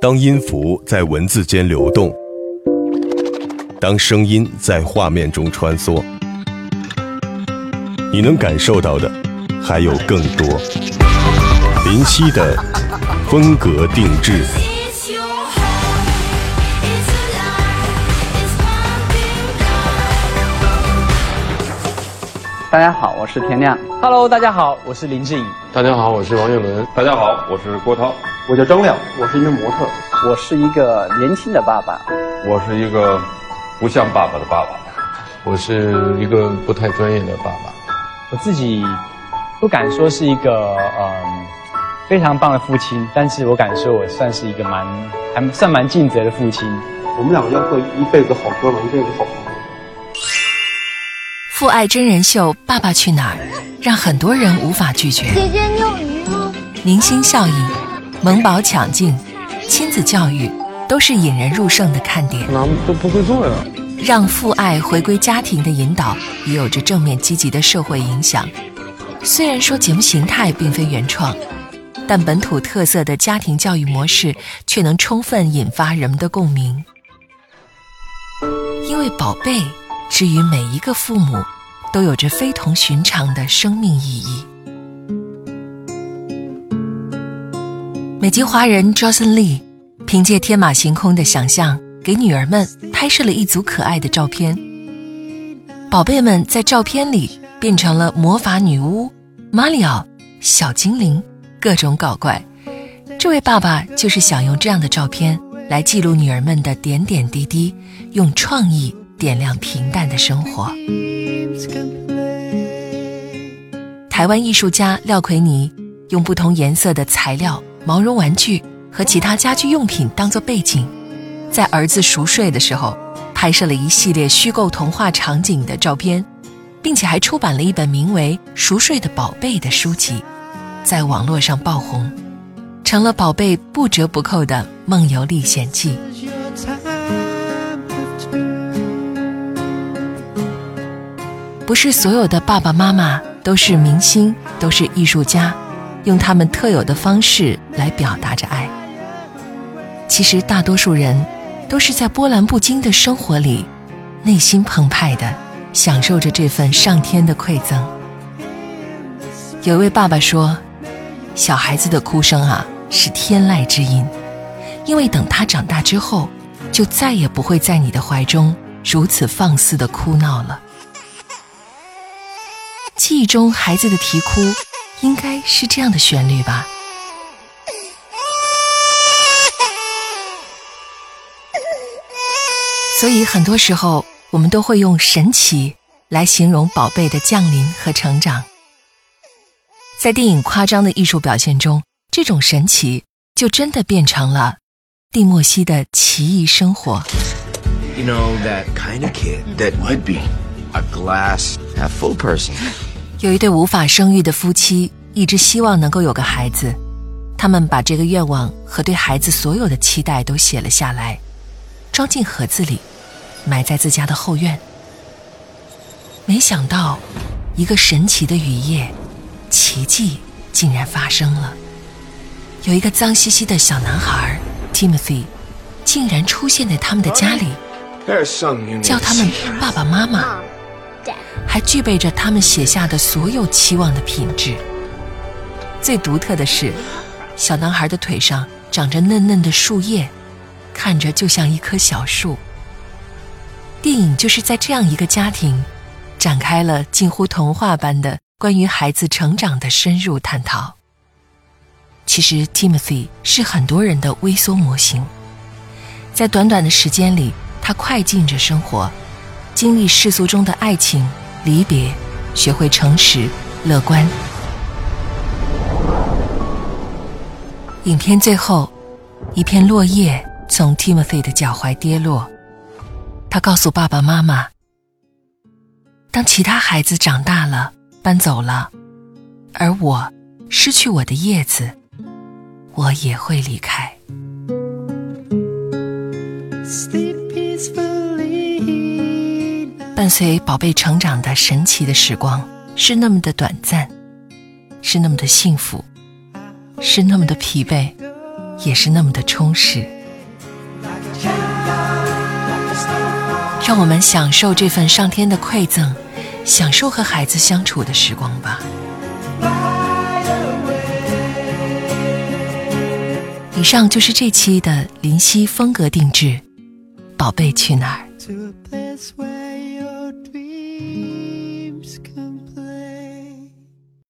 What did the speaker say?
当音符在文字间流动，当声音在画面中穿梭，你能感受到的还有更多。林夕的风格定制。大家好，我是田亮。Hello，大家好，我是林志颖。大家好，我是王岳伦。大家好，我是郭涛。我叫张亮，我是一名模特。我是一个年轻的爸爸。我是一个不像爸爸的爸爸。我是一个不太专业的爸爸。我自己不敢说是一个嗯非常棒的父亲，但是我敢说我算是一个蛮还算蛮尽责的父亲。我们两个要做一辈子好哥们，一辈子好朋友。父爱真人秀《爸爸去哪儿》让很多人无法拒绝。姐姐，你有鱼吗？明星效应、萌宝抢镜、亲子教育，都是引人入胜的看点。咱们都不会做呀。让父爱回归家庭的引导，也有着正面积极的社会影响。虽然说节目形态并非原创，但本土特色的家庭教育模式却能充分引发人们的共鸣。因为宝贝。至于每一个父母，都有着非同寻常的生命意义。美籍华人 Jocelyn Lee 凭借天马行空的想象，给女儿们拍摄了一组可爱的照片。宝贝们在照片里变成了魔法女巫、马里奥、小精灵，各种搞怪。这位爸爸就是想用这样的照片来记录女儿们的点点滴滴，用创意。点亮平淡的生活。台湾艺术家廖奎尼用不同颜色的材料、毛绒玩具和其他家居用品当做背景，在儿子熟睡的时候拍摄了一系列虚构童话场景的照片，并且还出版了一本名为《熟睡的宝贝》的书籍，在网络上爆红，成了宝贝不折不扣的梦游历险记。不是所有的爸爸妈妈都是明星，都是艺术家，用他们特有的方式来表达着爱。其实大多数人都是在波澜不惊的生活里，内心澎湃的享受着这份上天的馈赠。有一位爸爸说：“小孩子的哭声啊，是天籁之音，因为等他长大之后，就再也不会在你的怀中如此放肆的哭闹了。”记忆中孩子的啼哭，应该是这样的旋律吧。所以很多时候，我们都会用神奇来形容宝贝的降临和成长。在电影夸张的艺术表现中，这种神奇就真的变成了蒂莫西的奇异生活。You know that kind of kid that would be a glass half full person. 有一对无法生育的夫妻，一直希望能够有个孩子，他们把这个愿望和对孩子所有的期待都写了下来，装进盒子里，埋在自家的后院。没想到，一个神奇的雨夜，奇迹竟然发生了。有一个脏兮兮的小男孩 Timothy，竟然出现在他们的家里，叫他们爸爸妈妈。还具备着他们写下的所有期望的品质。最独特的是，小男孩的腿上长着嫩嫩的树叶，看着就像一棵小树。电影就是在这样一个家庭，展开了近乎童话般的关于孩子成长的深入探讨。其实，Timothy 是很多人的微缩模型，在短短的时间里，他快进着生活，经历世俗中的爱情。离别，学会诚实、乐观。影片最后，一片落叶从 Timothy 的脚踝跌落。他告诉爸爸妈妈：“当其他孩子长大了，搬走了，而我失去我的叶子，我也会离开。”随宝贝成长的神奇的时光，是那么的短暂，是那么的幸福，是那么的疲惫，也是那么的充实。让我们享受这份上天的馈赠，享受和孩子相处的时光吧。以上就是这期的林夕风格定制，宝贝去哪儿？Mm-hmm.